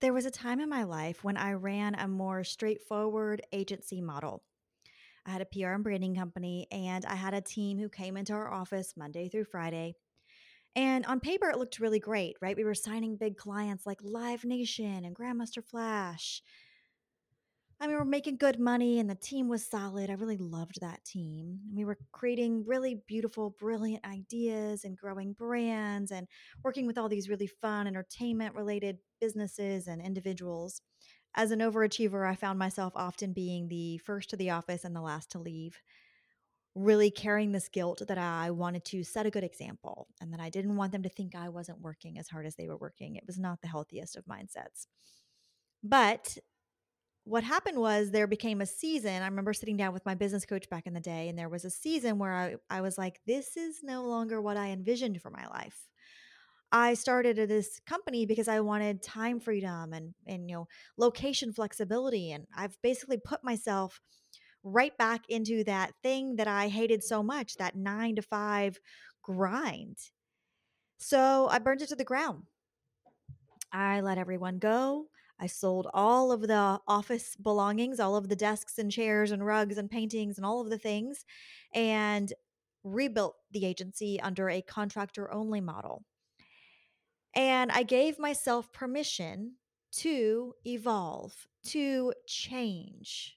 There was a time in my life when I ran a more straightforward agency model. I had a PR and branding company, and I had a team who came into our office Monday through Friday. And on paper, it looked really great, right? We were signing big clients like Live Nation and Grandmaster Flash. I mean, we were making good money and the team was solid. I really loved that team. We were creating really beautiful, brilliant ideas and growing brands and working with all these really fun entertainment related businesses and individuals. As an overachiever, I found myself often being the first to the office and the last to leave, really carrying this guilt that I wanted to set a good example and that I didn't want them to think I wasn't working as hard as they were working. It was not the healthiest of mindsets. But what happened was there became a season. I remember sitting down with my business coach back in the day, and there was a season where I, I was like, this is no longer what I envisioned for my life. I started this company because I wanted time freedom and, and you know location flexibility, and I've basically put myself right back into that thing that I hated so much, that nine to five grind. So I burned it to the ground. I let everyone go. I sold all of the office belongings, all of the desks and chairs and rugs and paintings and all of the things, and rebuilt the agency under a contractor only model. And I gave myself permission to evolve, to change.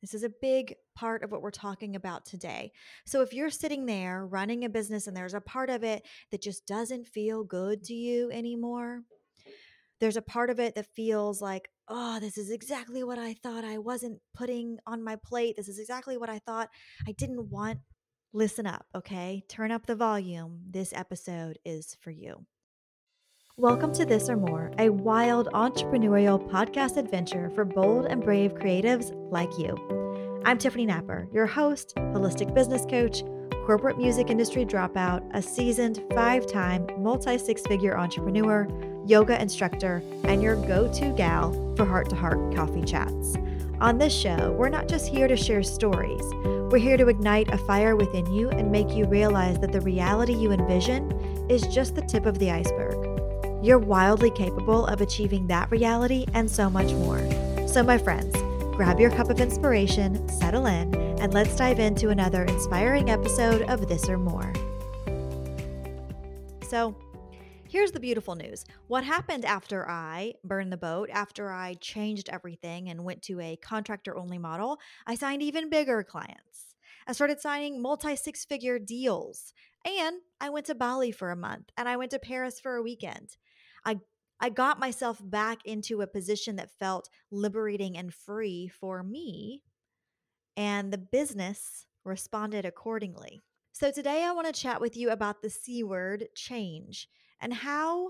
This is a big part of what we're talking about today. So, if you're sitting there running a business and there's a part of it that just doesn't feel good to you anymore, there's a part of it that feels like, oh, this is exactly what I thought I wasn't putting on my plate. This is exactly what I thought I didn't want. Listen up, okay? Turn up the volume. This episode is for you. Welcome to This or More, a wild entrepreneurial podcast adventure for bold and brave creatives like you. I'm Tiffany Napper, your host, holistic business coach, corporate music industry dropout, a seasoned five time multi six figure entrepreneur yoga instructor, and your go to gal for heart to heart coffee chats. On this show, we're not just here to share stories, we're here to ignite a fire within you and make you realize that the reality you envision is just the tip of the iceberg. You're wildly capable of achieving that reality and so much more. So, my friends, grab your cup of inspiration, settle in, and let's dive into another inspiring episode of This or More. So, Here's the beautiful news. What happened after I burned the boat, after I changed everything and went to a contractor only model, I signed even bigger clients. I started signing multi six figure deals. And I went to Bali for a month and I went to Paris for a weekend. I I got myself back into a position that felt liberating and free for me, and the business responded accordingly. So, today I want to chat with you about the C word change and how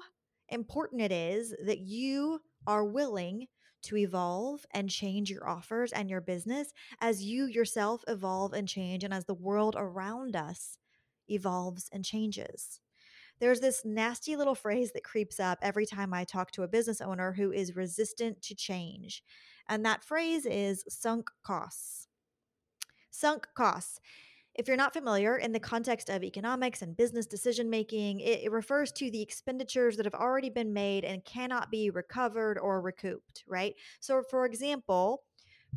important it is that you are willing to evolve and change your offers and your business as you yourself evolve and change, and as the world around us evolves and changes. There's this nasty little phrase that creeps up every time I talk to a business owner who is resistant to change. And that phrase is sunk costs. Sunk costs. If you're not familiar, in the context of economics and business decision making, it, it, refers to the expenditures that have already been made and cannot be recovered or recouped, right? So, for example,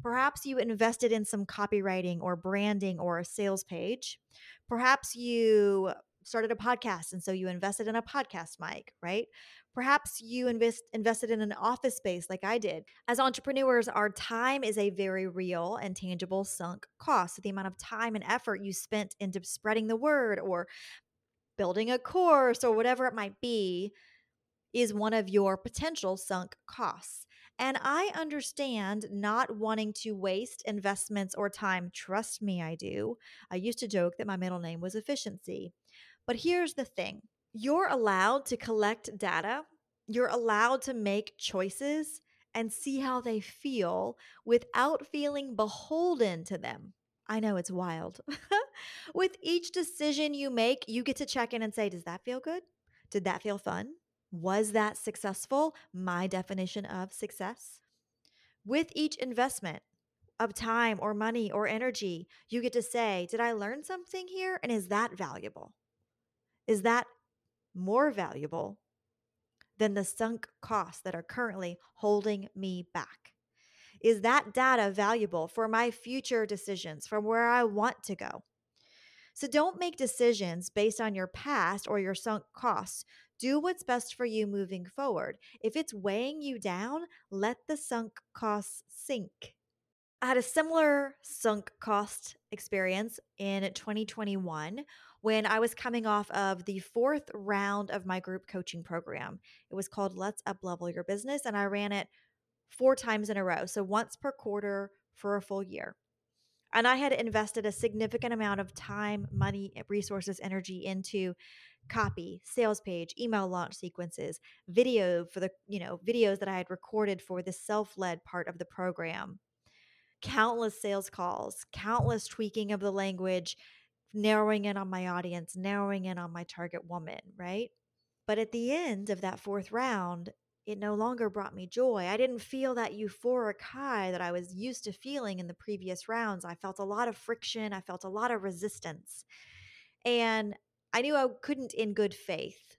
perhaps you invested in some copywriting or branding or a sales page. Perhaps you started a podcast and so you invested in a podcast mic, right? Perhaps you invest invested in an office space like I did. As entrepreneurs, our time is a very real and tangible sunk cost. So the amount of time and effort you spent into spreading the word or building a course or whatever it might be is one of your potential sunk costs. And I understand not wanting to waste investments or time. Trust me, I do. I used to joke that my middle name was efficiency. But here's the thing you're allowed to collect data, you're allowed to make choices and see how they feel without feeling beholden to them. I know it's wild. With each decision you make, you get to check in and say, Does that feel good? Did that feel fun? Was that successful? My definition of success. With each investment of time or money or energy, you get to say, Did I learn something here? And is that valuable? Is that more valuable than the sunk costs that are currently holding me back? Is that data valuable for my future decisions, from where I want to go? So don't make decisions based on your past or your sunk costs. Do what's best for you moving forward. If it's weighing you down, let the sunk costs sink. I had a similar sunk cost experience in 2021 when I was coming off of the fourth round of my group coaching program. It was called Let's Uplevel Your Business, and I ran it four times in a row. So once per quarter for a full year. And I had invested a significant amount of time, money, eh, resources, energy into copy, sales page, email launch sequences, video for the, you know, videos that I had recorded for the self-led part of the program countless sales calls, countless tweaking of the language, narrowing in on my audience, narrowing in on my target woman, right? But at the end of that fourth round, it no longer brought me joy. I didn't feel that euphoric high that I was used to feeling in the previous rounds. I felt a lot of friction, I felt a lot of resistance. And I knew I couldn't, in good faith,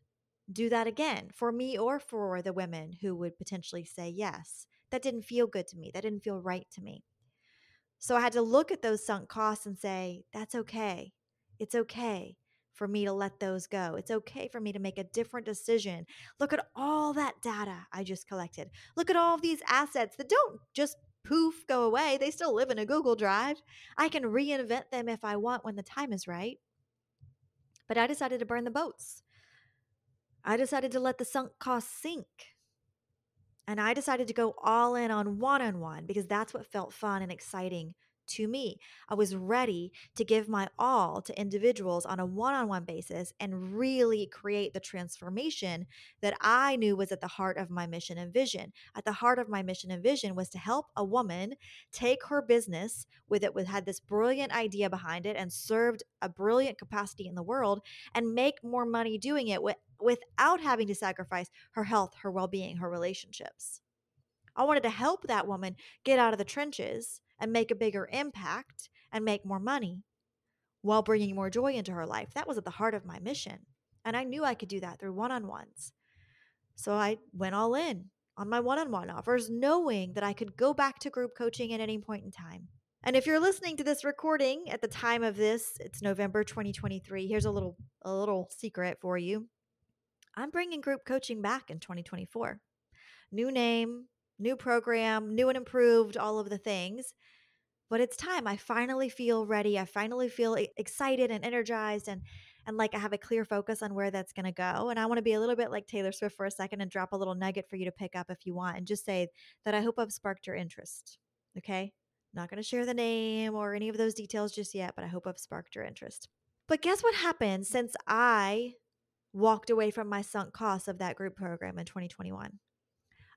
do that again for me or for the women who would potentially say yes. That didn't feel good to me. That didn't feel right to me. So I had to look at those sunk costs and say, that's okay. It's okay for me to let those go. It's okay for me to make a different decision. Look at all that data I just collected. Look at all these assets that don't just poof go away. They still live in a Google Drive. I can reinvent them if I want when the time is right. But I decided to burn the boats. I decided to let the sunk costs sink. And I decided to go all in on one on one because that's what felt fun and exciting to me. I was ready to give my all to individuals on a one on one basis and really create the transformation that I knew was at the heart of my mission and vision. At the heart of my mission and vision was to help a woman take her business with it, with had this brilliant idea behind it and served a brilliant capacity in the world and make more money doing it with, without having to sacrifice her health, her well being, her relationships. I wanted to help that woman get out of the trenches and make a bigger impact and make more money while bringing more joy into her life. That was at the heart of my mission. And I knew I could do that through one on ones. So I went all in on my one on one offers, knowing that I could go back to group coaching at any point in time. And if you're listening to this recording at the time of this, it's November 2023. Here's a little a little secret for you. I'm bringing group coaching back in 2024. New name, new program, new and improved, all of the things. But it's time. I finally feel ready. I finally feel excited and energized and and like I have a clear focus on where that's going to go. And I want to be a little bit like Taylor Swift for a second and drop a little nugget for you to pick up if you want and just say that I hope I've sparked your interest. Okay? Not going to share the name or any of those details just yet, but I hope I've sparked your interest. But guess what happened since I walked away from my sunk costs of that group program in 2021?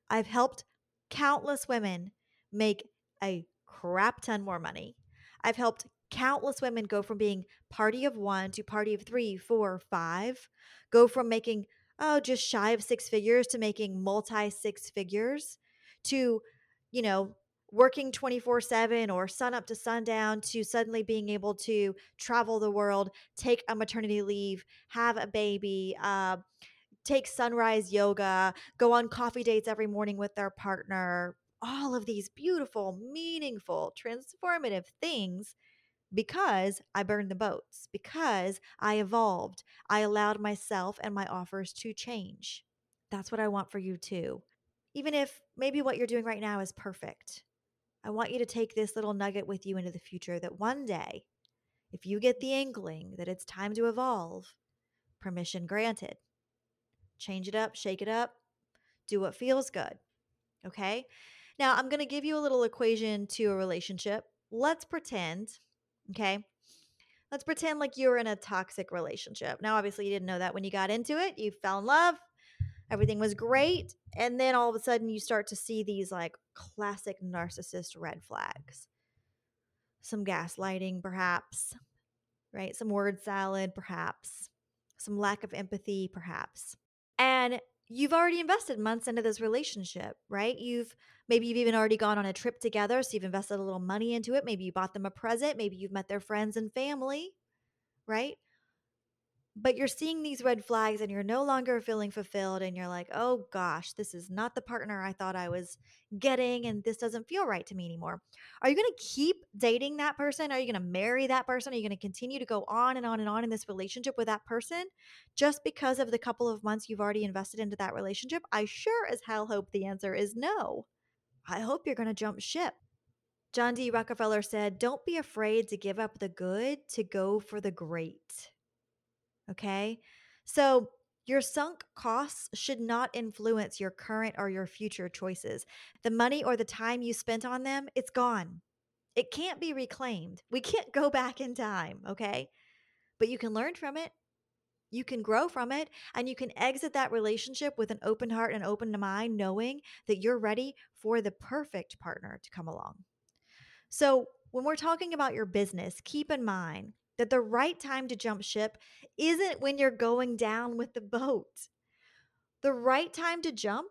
I've helped countless women make a crap ton more money. I've helped countless women go from being party of one to party of three, four, five, go from making, oh, just shy of six figures to making multi six figures to, you know, working 24 7 or sun up to sundown to suddenly being able to travel the world, take a maternity leave, have a baby, uh, take sunrise yoga, go on coffee dates every morning with their partner, all of these beautiful, meaningful, transformative things because I burned the boats, because I evolved. I allowed myself and my offers to change. That's what I want for you too. Even if maybe what you're doing right now is perfect, I want you to take this little nugget with you into the future that one day, if you get the inkling that it's time to evolve, permission granted change it up, shake it up, do what feels good. Okay. Now, I'm going to give you a little equation to a relationship. Let's pretend, okay? Let's pretend like you're in a toxic relationship. Now, obviously, you didn't know that when you got into it. You fell in love, everything was great. And then all of a sudden, you start to see these like classic narcissist red flags. Some gaslighting, perhaps, right? Some word salad, perhaps. Some lack of empathy, perhaps. And you've already invested months into this relationship, right? You've maybe you've even already gone on a trip together, so you've invested a little money into it. Maybe you bought them a present, maybe you've met their friends and family, right? But you're seeing these red flags and you're no longer feeling fulfilled and you're like, "Oh gosh, this is not the partner I thought I was getting and this doesn't feel right to me anymore." Are you going to keep dating that person? Are you going to marry that person? Are you going to continue to go on and on and on in this relationship with that person just because of the couple of months you've already invested into that relationship? I sure as hell hope the answer is no. I hope you're going to jump ship. John D. Rockefeller said, Don't be afraid to give up the good to go for the great. Okay. So your sunk costs should not influence your current or your future choices. The money or the time you spent on them, it's gone. It can't be reclaimed. We can't go back in time. Okay. But you can learn from it. You can grow from it and you can exit that relationship with an open heart and open mind, knowing that you're ready for the perfect partner to come along. So, when we're talking about your business, keep in mind that the right time to jump ship isn't when you're going down with the boat. The right time to jump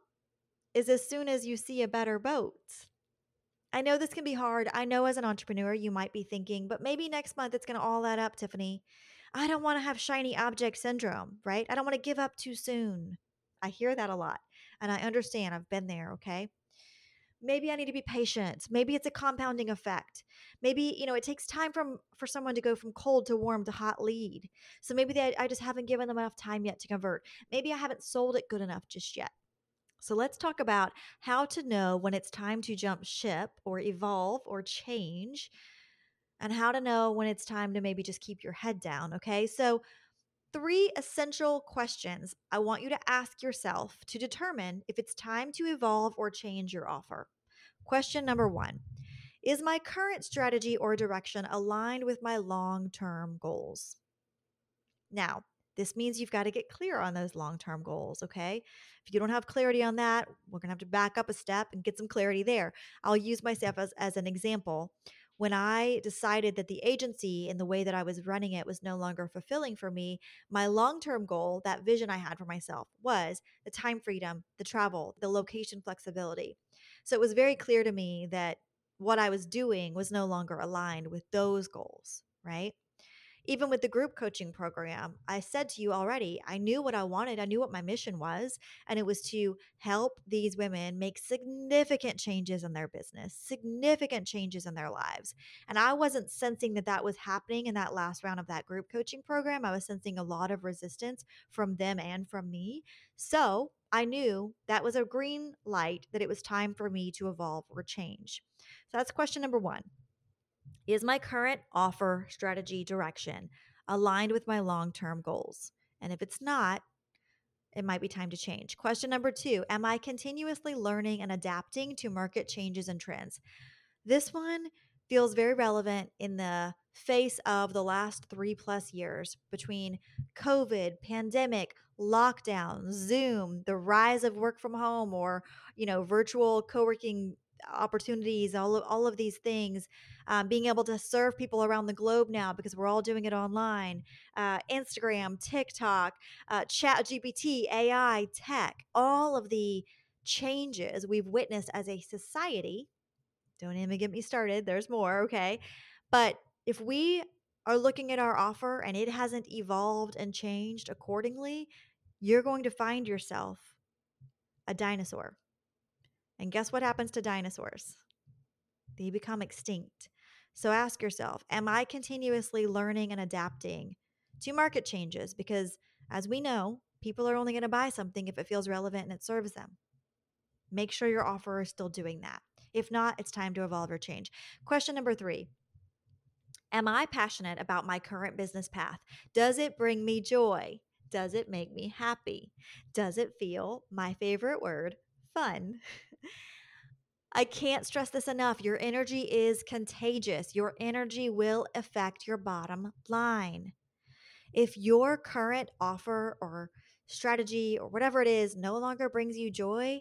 is as soon as you see a better boat. I know this can be hard. I know as an entrepreneur, you might be thinking, but maybe next month it's going to all add up, Tiffany. I don't want to have shiny object syndrome, right? I don't want to give up too soon. I hear that a lot. And I understand. I've been there, okay? Maybe i need to be patient. Maybe it's a compounding effect. Maybe you know it takes time from for someone to go from cold to warm to hot lead. So maybe they, i just haven't given them enough time yet to convert. Maybe i haven't sold it good enough just yet. So let's talk about how to know when it's time to jump ship or evolve or change and how to know when it's time to maybe just keep your head down okay? So three essential questions I want you to ask yourself to determine if it's time to evolve or change your offer. Question number one Is my current strategy or direction aligned with my long term goals? Now, this means you've got to get clear on those long term goals, okay? If you don't have clarity on that, we're going to have to back up a step and get some clarity there. I'll use myself as, as an example when I decided that the agency and the way that I was running it was no longer fulfilling for me, my long term goal, that vision I had for myself, was the time freedom, the travel, the location flexibility. So it was very clear to me that what I was doing was no longer aligned with those goals, right? Even with the group coaching program, I said to you already, I knew what I wanted. I knew what my mission was. And it was to help these women make significant changes in their business, significant changes in their lives. And I wasn't sensing that that was happening in that last round of that group coaching program. I was sensing a lot of resistance from them and from me. So I knew that was a green light that it was time for me to evolve or change. So that's question number one. Is my current offer, strategy, direction aligned with my long term goals? And if it's not, it might be time to change. Question number two Am I continuously learning and adapting to market changes and trends? This one feels very relevant in the face of the last three plus years between COVID, pandemic, lockdown, Zoom, the rise of work from home or, you know, virtual co working opportunities, all of, all of these things, um, being able to serve people around the globe now because we're all doing it online, uh, Instagram, TikTok, uh, Chat GPT, AI, tech, all of the changes we've witnessed as a society. Don't even get me started. There's more, okay? But if we are looking at our offer and it hasn't evolved and changed accordingly, you're going to find yourself a dinosaur and guess what happens to dinosaurs? They become extinct. So ask yourself Am I continuously learning and adapting to market changes? Because as we know, people are only going to buy something if it feels relevant and it serves them. Make sure your offer is still doing that. If not, it's time to evolve or change. Question number three Am I passionate about my current business path? Does it bring me joy? Does it make me happy? Does it feel, my favorite word, fun? I can't stress this enough. Your energy is contagious. Your energy will affect your bottom line. If your current offer or strategy or whatever it is no longer brings you joy,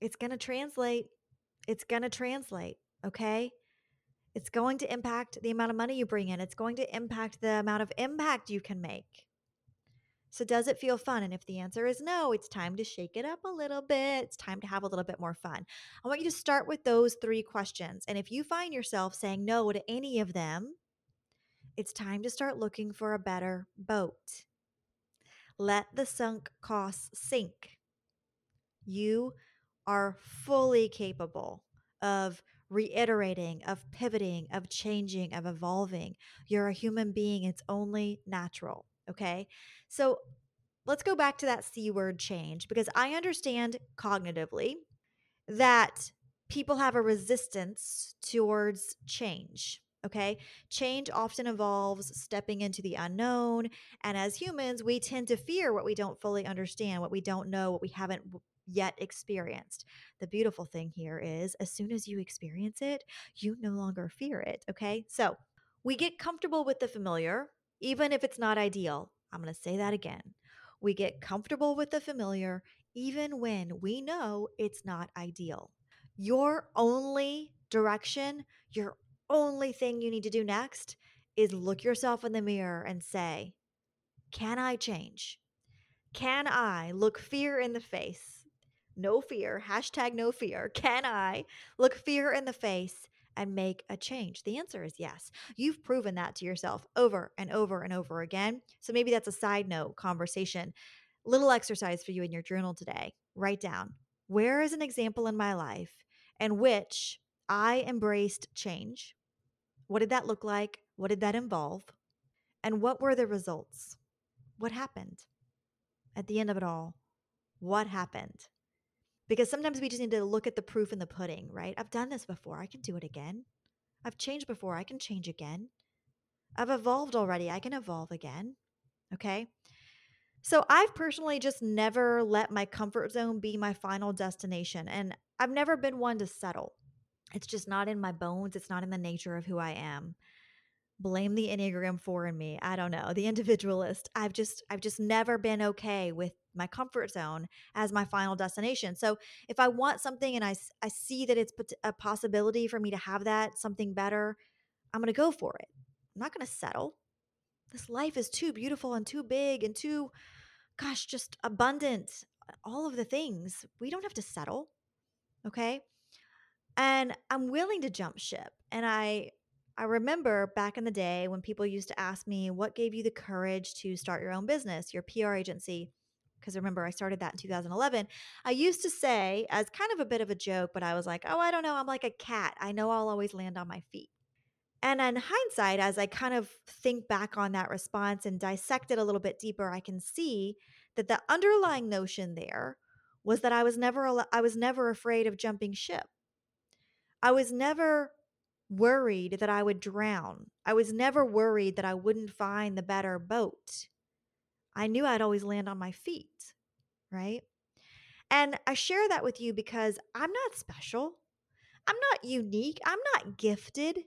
it's going to translate. It's going to translate. Okay. It's going to impact the amount of money you bring in. It's going to impact the amount of impact you can make. So, does it feel fun? And if the answer is no, it's time to shake it up a little bit. It's time to have a little bit more fun. I want you to start with those three questions. And if you find yourself saying no to any of them, it's time to start looking for a better boat. Let the sunk costs sink. You are fully capable of reiterating, of pivoting, of changing, of evolving. You're a human being. It's only natural. Okay. So let's go back to that C word change because I understand cognitively that people have a resistance towards change. Okay. Change often involves stepping into the unknown. And as humans, we tend to fear what we don't fully understand, what we don't know, what we haven't yet experienced. The beautiful thing here is as soon as you experience it, you no longer fear it. Okay. So we get comfortable with the familiar, even if it's not ideal. I'm going to say that again. We get comfortable with the familiar, even when we know it's not ideal. Your only direction, your only thing you need to do next is look yourself in the mirror and say, Can I change? Can I look fear in the face? No fear, hashtag no fear. Can I look fear in the face and make a change? The answer is yes. You've proven that to yourself over and over and over again. So maybe that's a side note conversation. Little exercise for you in your journal today. Write down where is an example in my life in which I embraced change? What did that look like? What did that involve? And what were the results? What happened? At the end of it all, what happened? Because sometimes we just need to look at the proof in the pudding, right? I've done this before. I can do it again. I've changed before. I can change again. I've evolved already. I can evolve again. Okay. So I've personally just never let my comfort zone be my final destination. And I've never been one to settle. It's just not in my bones. It's not in the nature of who I am. Blame the Enneagram 4 in me. I don't know. The individualist. I've just I've just never been okay with my comfort zone as my final destination. So if I want something and I I see that it's a possibility for me to have that something better, I'm going to go for it. I'm not going to settle. This life is too beautiful and too big and too gosh, just abundant. All of the things. We don't have to settle. Okay? and I'm willing to jump ship. And I I remember back in the day when people used to ask me, "What gave you the courage to start your own business, your PR agency?" Because remember, I started that in 2011. I used to say, as kind of a bit of a joke, but I was like, "Oh, I don't know. I'm like a cat. I know I'll always land on my feet." And in hindsight, as I kind of think back on that response and dissect it a little bit deeper, I can see that the underlying notion there was that I was never I was never afraid of jumping ship. I was never worried that I would drown. I was never worried that I wouldn't find the better boat. I knew I'd always land on my feet, right? And I share that with you because I'm not special. I'm not unique. I'm not gifted.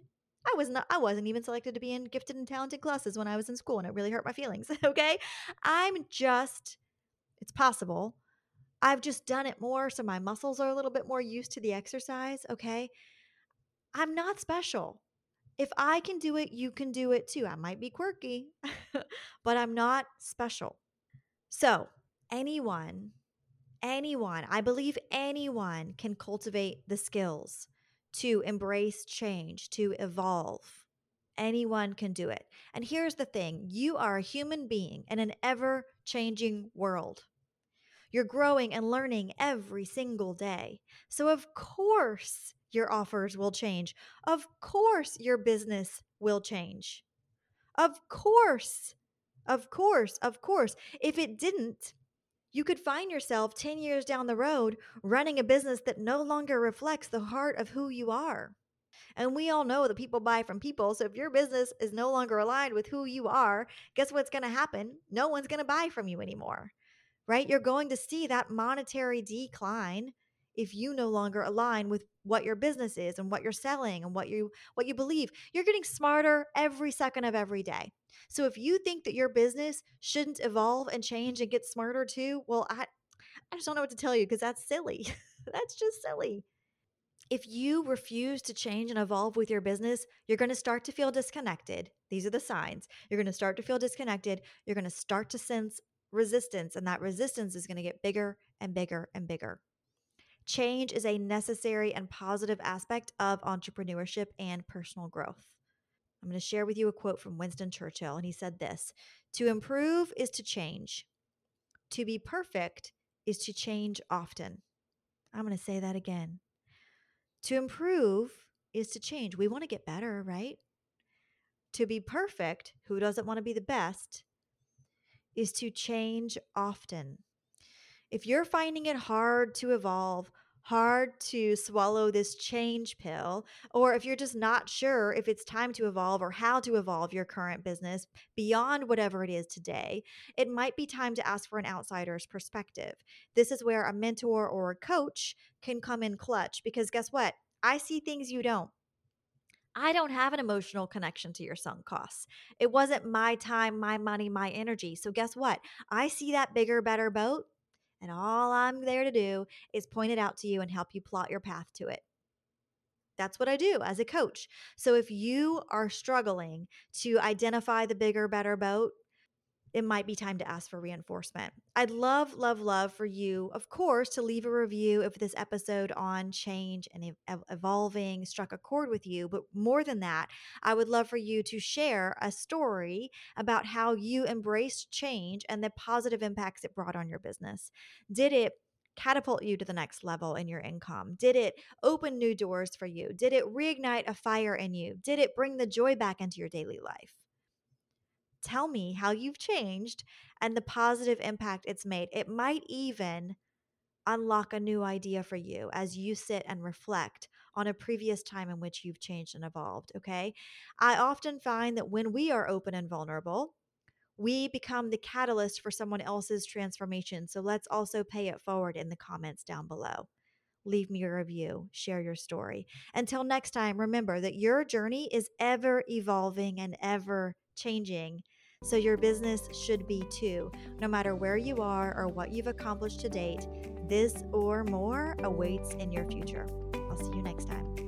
I was not I wasn't even selected to be in gifted and talented classes when I was in school and it really hurt my feelings, okay? I'm just it's possible I've just done it more, so my muscles are a little bit more used to the exercise, okay? I'm not special. If I can do it, you can do it too. I might be quirky, but I'm not special. So, anyone, anyone, I believe anyone can cultivate the skills to embrace change, to evolve. Anyone can do it. And here's the thing you are a human being in an ever changing world. You're growing and learning every single day. So, of course, your offers will change. Of course, your business will change. Of course, of course, of course. If it didn't, you could find yourself 10 years down the road running a business that no longer reflects the heart of who you are. And we all know that people buy from people. So if your business is no longer aligned with who you are, guess what's going to happen? No one's going to buy from you anymore right? You're going to see that monetary decline if you no longer align with what your business is and what you're selling and what you what you believe. You're getting smarter every second of every day. So if you think that your business shouldn't evolve and change and get smarter too, well, I I just don't know what to tell you because that's silly. that's just silly. If you refuse to change and evolve with your business, you're going to start to feel disconnected. These are the signs. You're going to start to feel disconnected. You're going to start to sense resistance, and that resistance is going to get bigger and bigger and bigger. Change is a necessary and positive aspect of entrepreneurship and personal growth. I'm going to share with you a quote from Winston Churchill, and he said this To improve is to change, to be perfect is to change often. I'm going to say that again. To improve is to change. We want to get better, right? To be perfect, who doesn't want to be the best, is to change often. If you're finding it hard to evolve, hard to swallow this change pill, or if you're just not sure if it's time to evolve or how to evolve your current business beyond whatever it is today, it might be time to ask for an outsider's perspective. This is where a mentor or a coach can come in clutch because guess what? I see things you don't. I don't have an emotional connection to your sunk costs. It wasn't my time, my money, my energy. So, guess what? I see that bigger, better boat, and all I'm there to do is point it out to you and help you plot your path to it. That's what I do as a coach. So, if you are struggling to identify the bigger, better boat, it might be time to ask for reinforcement. I'd love, love, love for you, of course, to leave a review if this episode on change and ev- evolving struck a chord with you. But more than that, I would love for you to share a story about how you embraced change and the positive impacts it brought on your business. Did it catapult you to the next level in your income? Did it open new doors for you? Did it reignite a fire in you? Did it bring the joy back into your daily life? Tell me how you've changed and the positive impact it's made. It might even unlock a new idea for you as you sit and reflect on a previous time in which you've changed and evolved. Okay. I often find that when we are open and vulnerable, we become the catalyst for someone else's transformation. So let's also pay it forward in the comments down below. Leave me a review, share your story. Until next time, remember that your journey is ever evolving and ever changing. So your business should be too. No matter where you are or what you've accomplished to date, this or more awaits in your future. I'll see you next time.